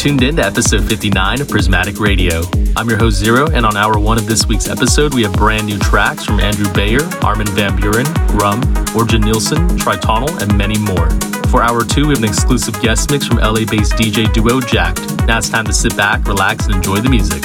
Tuned in to episode 59 of Prismatic Radio. I'm your host Xeroh, and on hour one of this week's episode, we have brand new tracks from Andrew Bayer, Armin van Buuren, Grum, Orjan Nilsen, Tritonal, and many more. For hour two, we have an exclusive guest mix from LA based DJ duo Jakk'd. Now it's time to sit back, relax, and enjoy the music.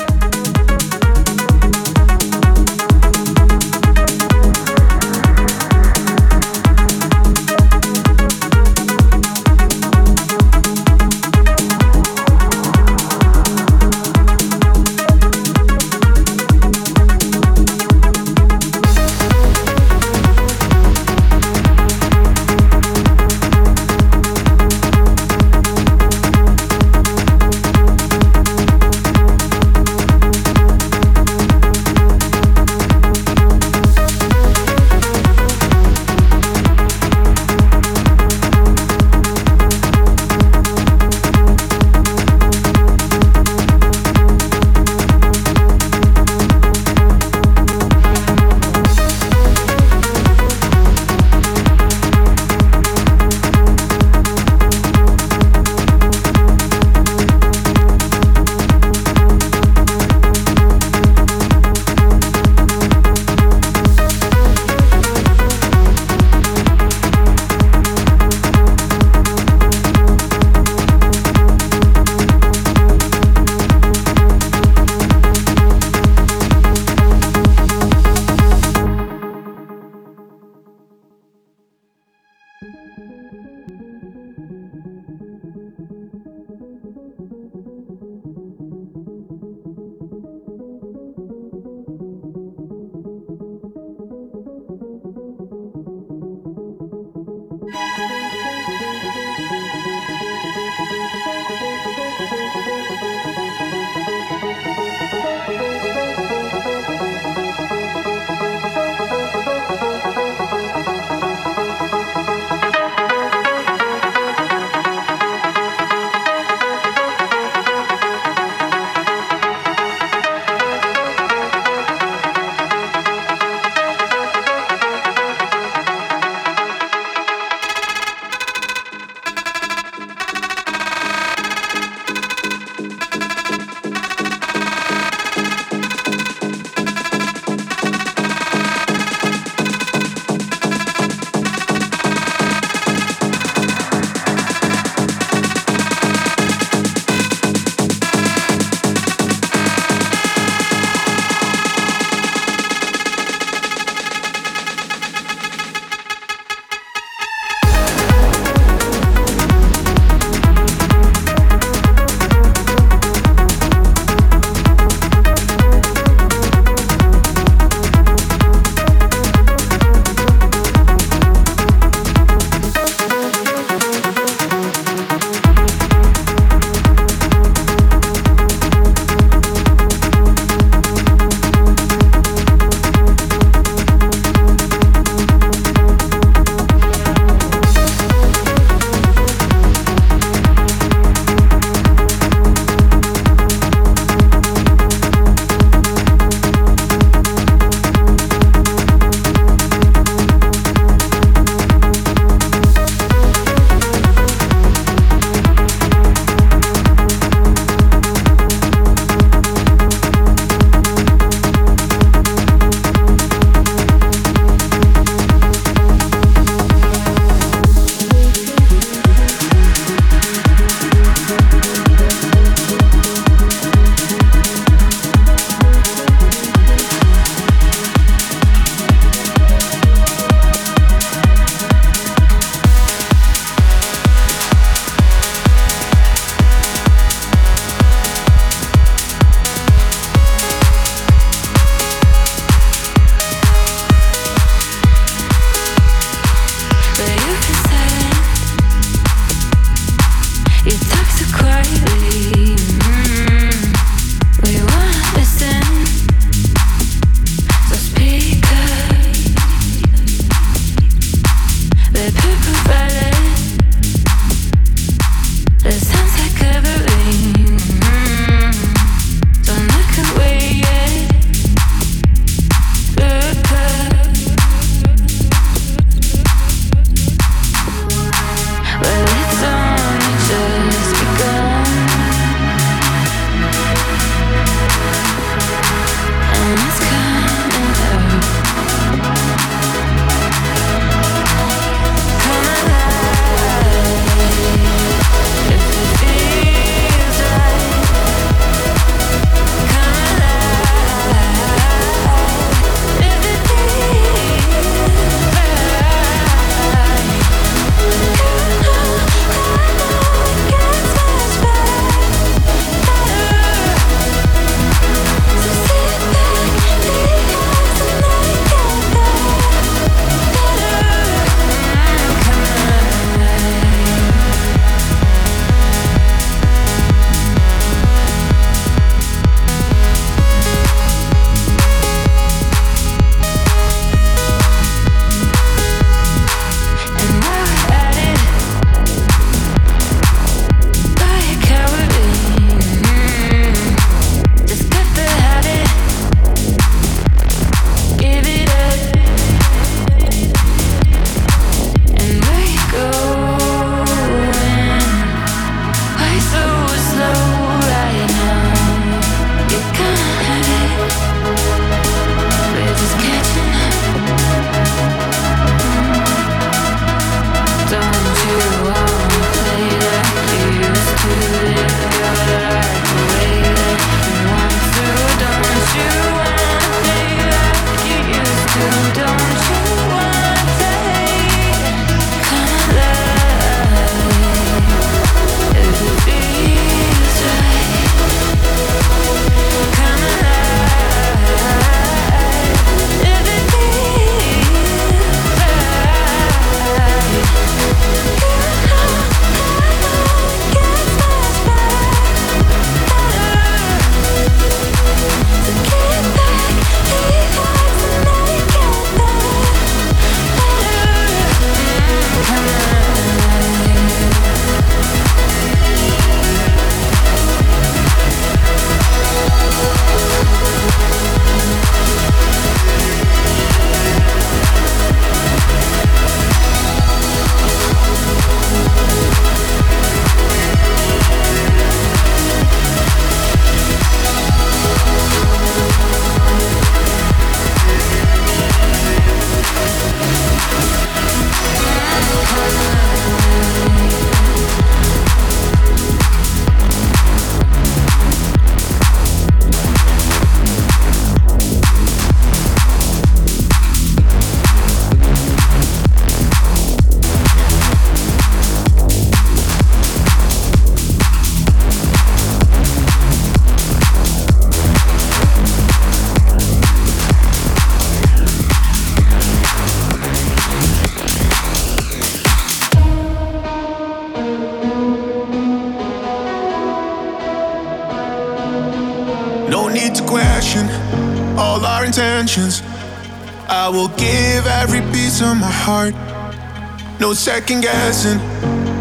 No second guessing,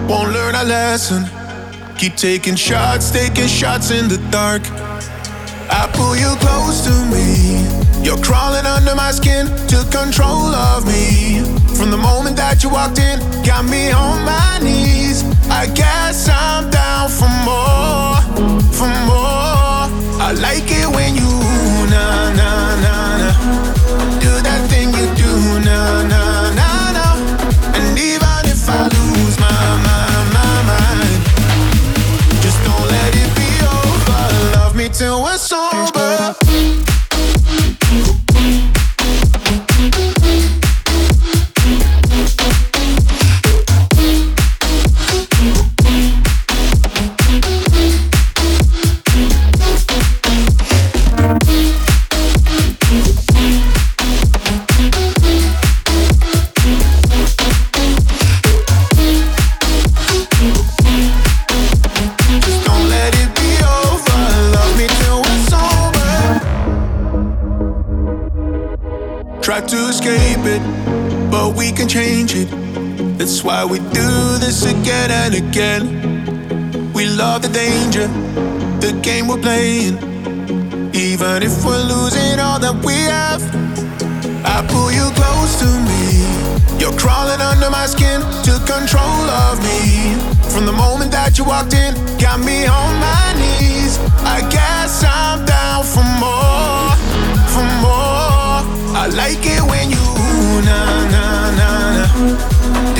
won't learn a lesson. Keep taking shots, taking shots in the dark. I pull you close to me. You're crawling under my skin, took control of me. From the moment that you walked in, got me on my knees. I guess I'm down for more, for more. I like it when you na na na till we're you walked in, got me on my knees. I guess I'm down for more, for more. I like it when you na na na na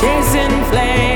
chasing flames.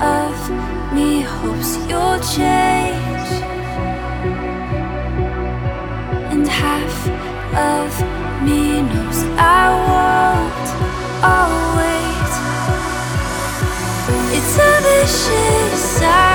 of me hopes you'll change, and half of me knows I won't always. It's a vicious cycle.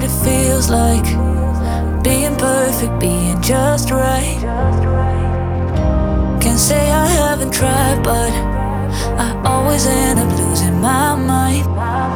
what it feels like being perfect, being just right. Can't say I haven't tried, but I always end up losing my mind.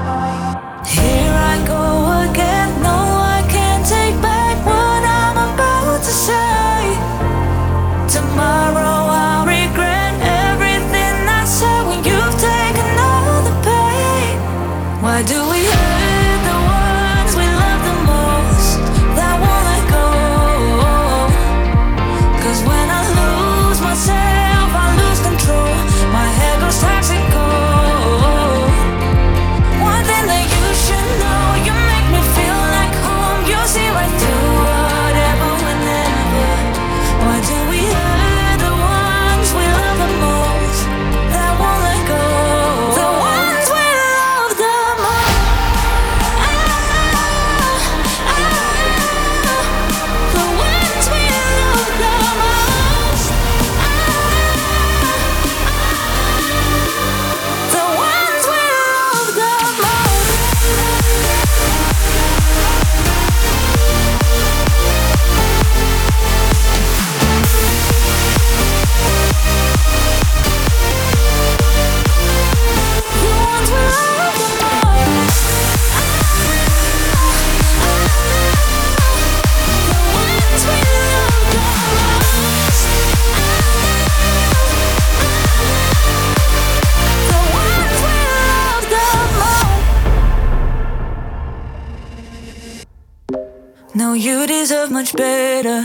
you deserve much better.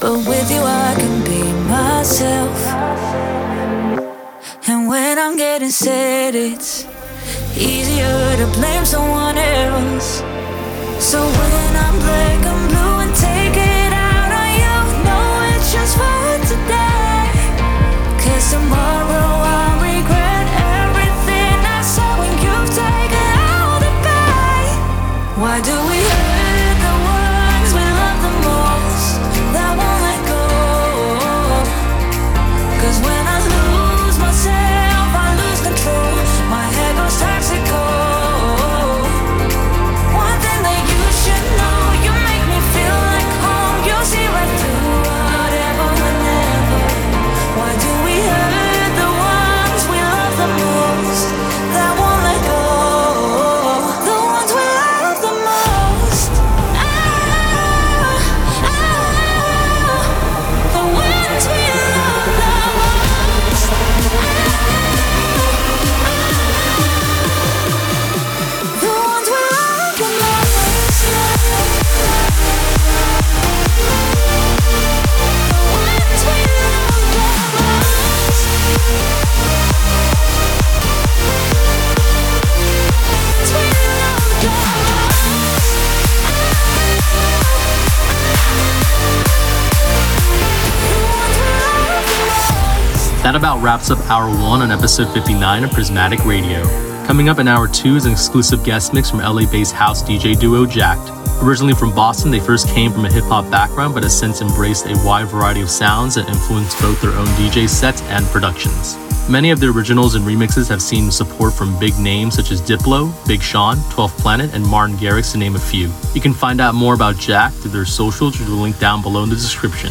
But with you, I can be myself. And when I'm getting sad, it's easier to blame someone else. So when I'm black, and blue, and take it out on you. know it's just for today. Cause tomorrow. that about wraps up Hour 1 on episode 59 of Prismatic Radio. Coming up in Hour 2 is an exclusive guest mix from LA based house DJ duo Jakk'd. Originally from Boston, they first came from a hip hop background but have since embraced a wide variety of sounds that influence both their own DJ sets and productions. Many of their originals and remixes have seen support from big names such as Diplo, Big Sean, 12th Planet, and Martin Garrix, to name a few. You can find out more about Jakk'd through their socials through the link down below in the description.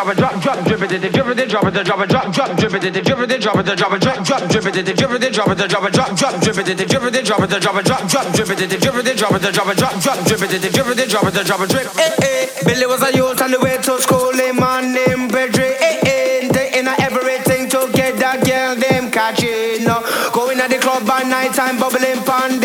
Drop it, drop, drop, drip it, drip it, drop it, drop it, drop, drop, drip it, drip it, drop it, drop it, drop, drop, drip it, drip it, drop it, drop it, drop, drop, drip it, drip it, drop it, drop it, drop, drop, drip it, drip it, drop it, drop it, drop, drop, drip it, drip it, drop it, drop it, drip. Eh eh, Billy was a youth on the way to school. Him man named Pedri. Eh eh, taking everything to get that girl them catching. Going at the club by night time, bubbling pon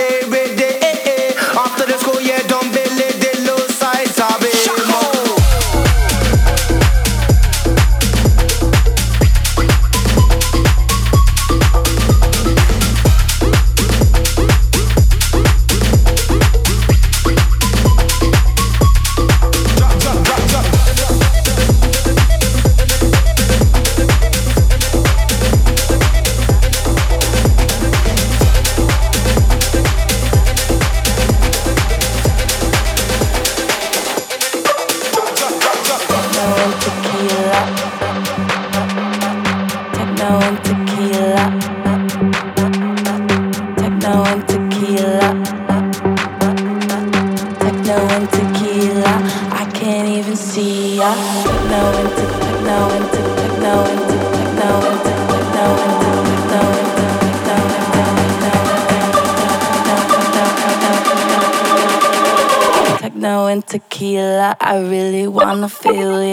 wanna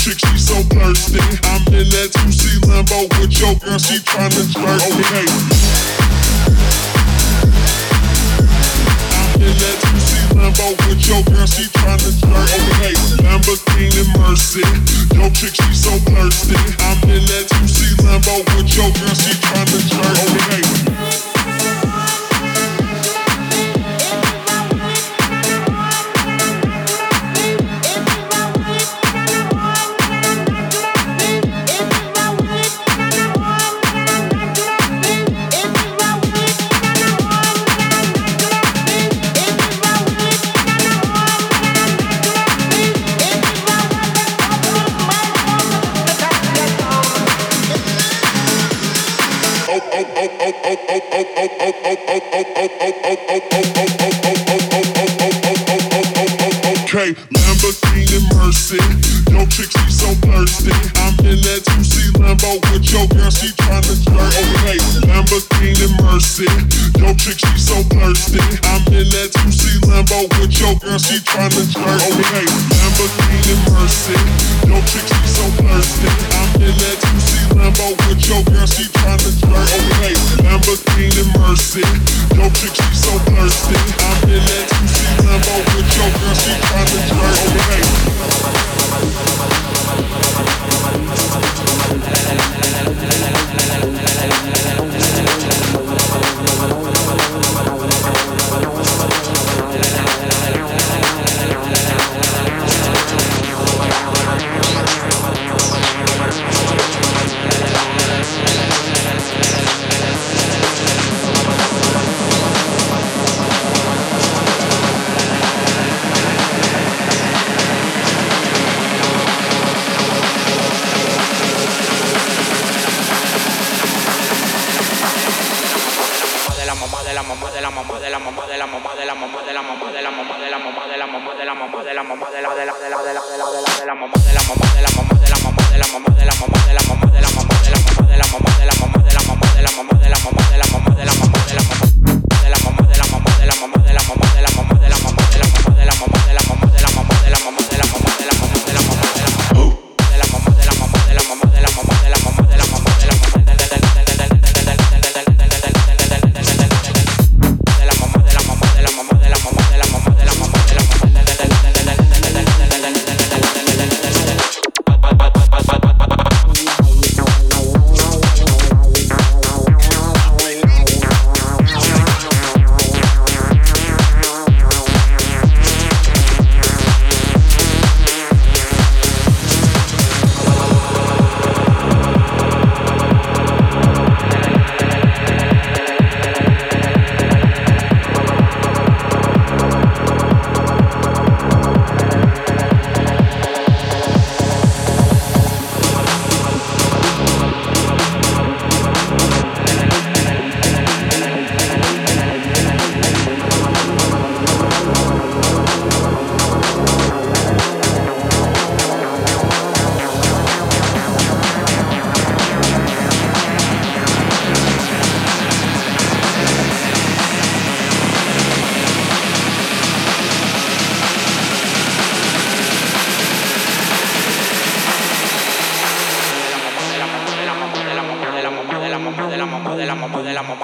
chick, she so thirsty. I'm in that 2C Lambo with your girl, she tryna jerk me. Okay. I'm in that 2C Lambo with your girl, she tryna jerk me. Okay. Lamborghini Mercy, Your chick, she so thirsty. I'm in that 2C Lambo with your girl, she tryna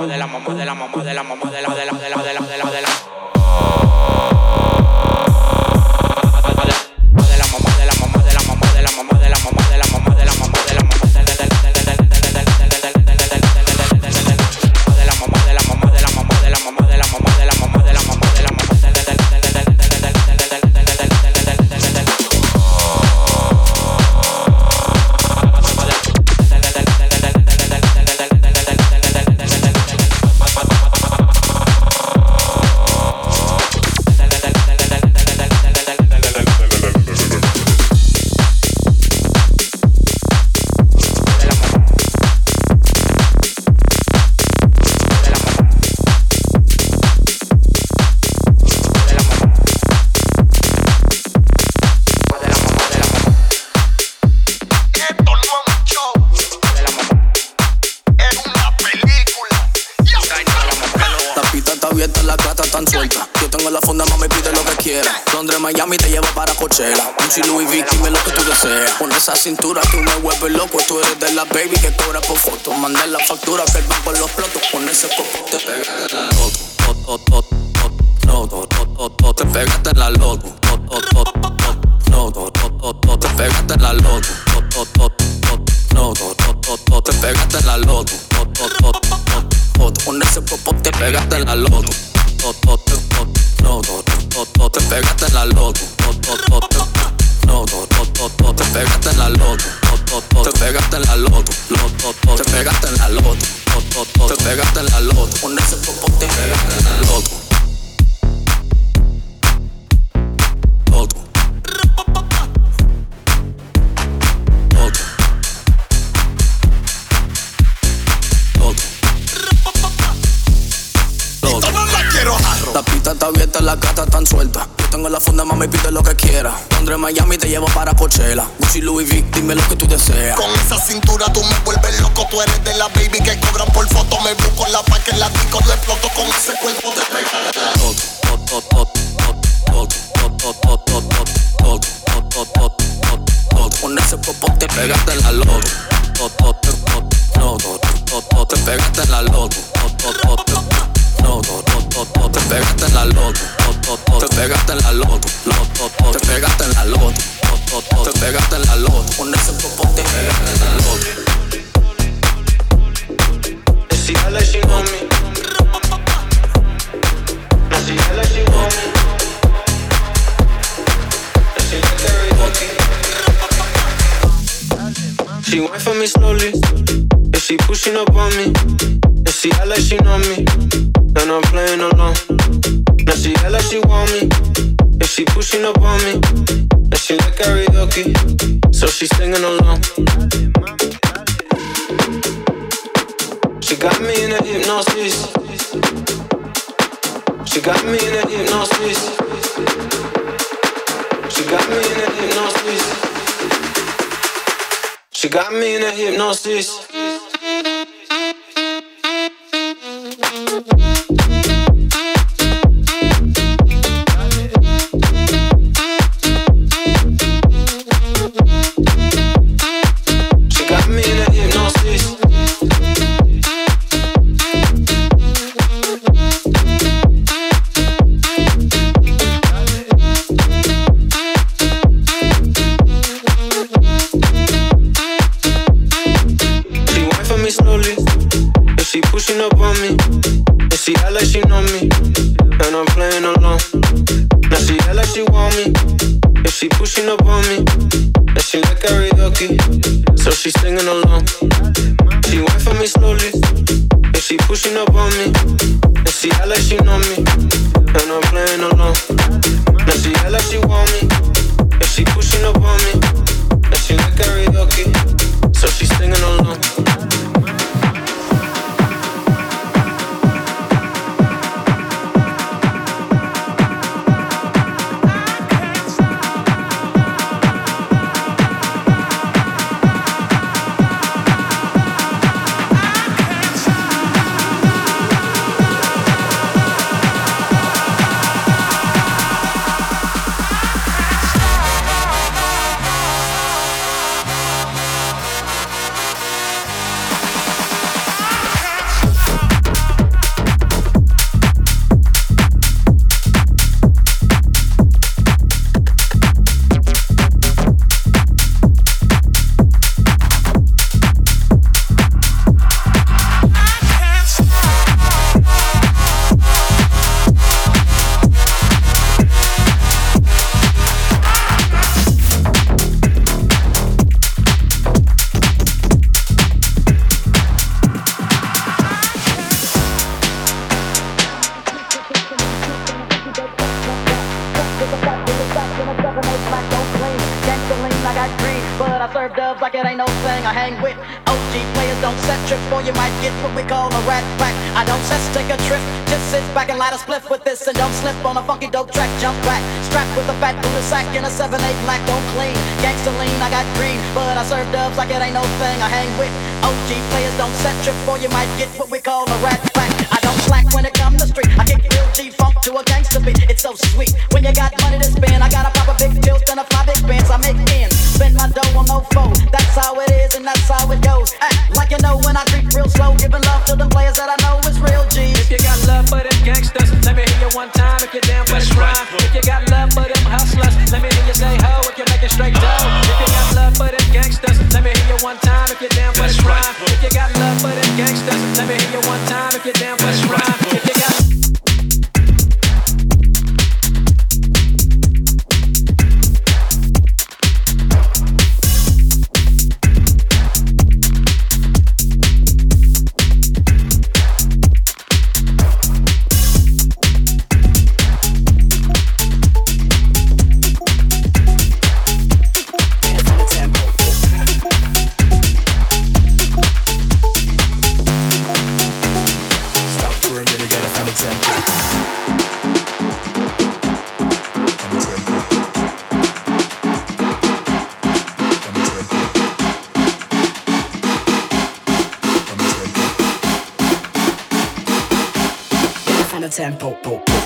de la mamá de la mamá de la mamá de la de la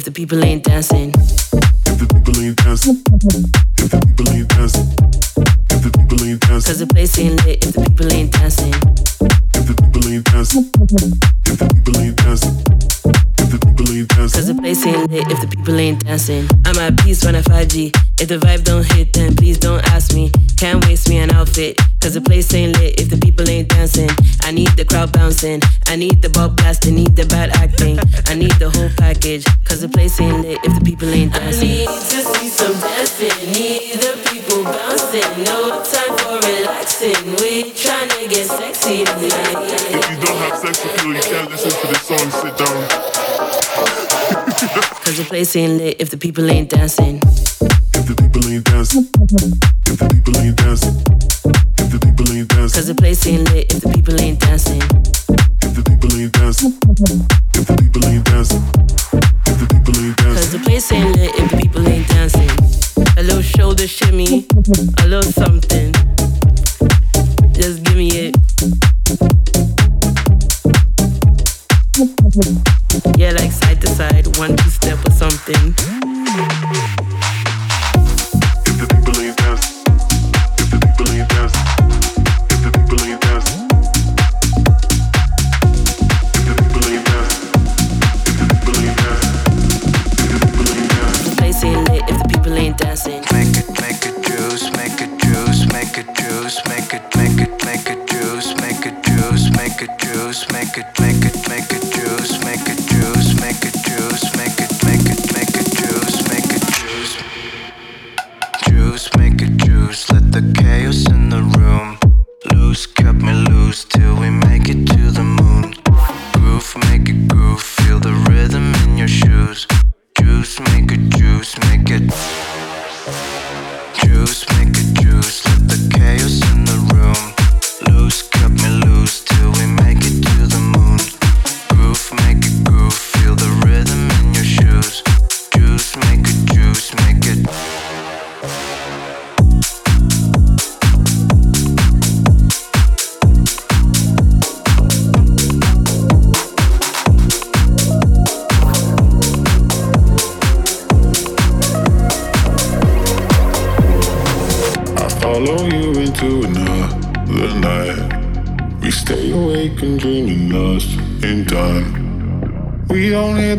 if the people ain't ain't lit if the people ain't dancing.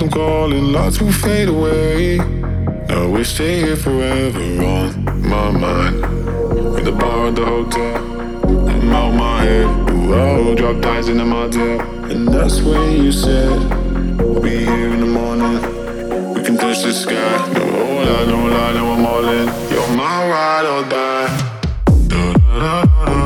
them calling, lights will fade away. Now we stay here forever on my mind. In the bar at the hotel, I'm out my head. will drop dies into my dip. And that's when you said, We'll be here in the morning. We can touch the sky. No, hold on, no lie, no, I'm all in. You're my ride or die. Da, da, da,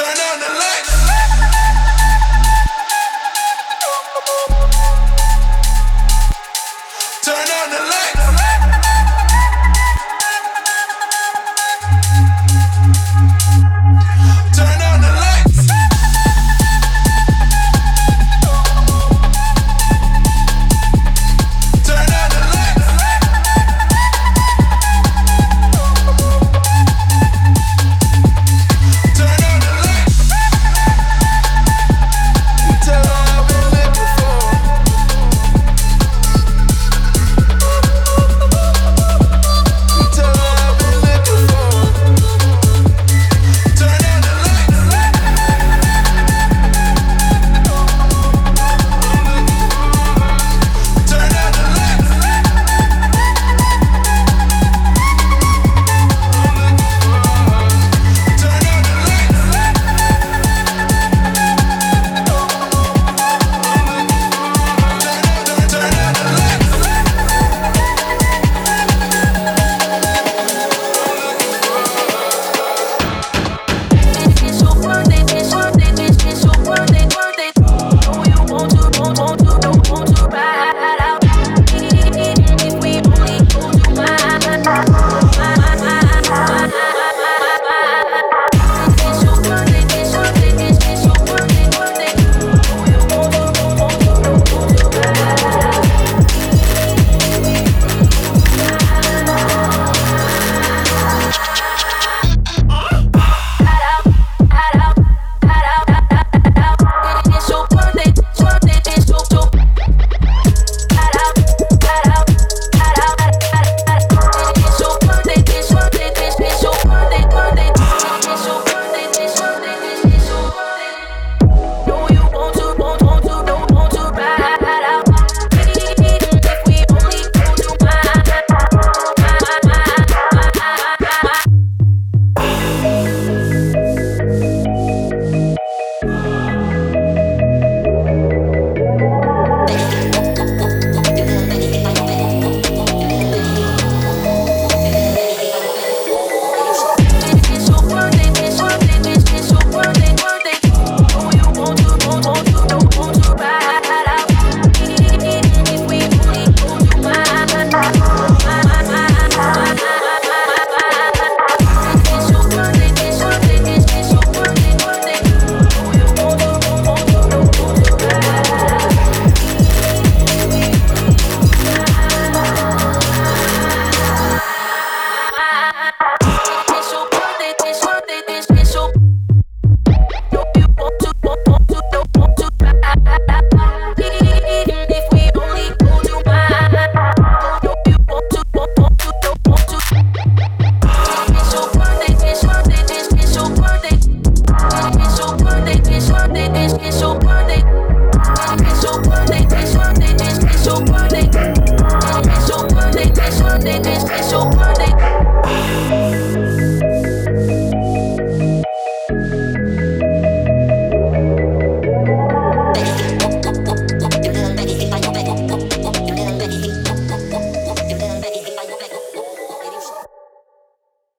Turn on the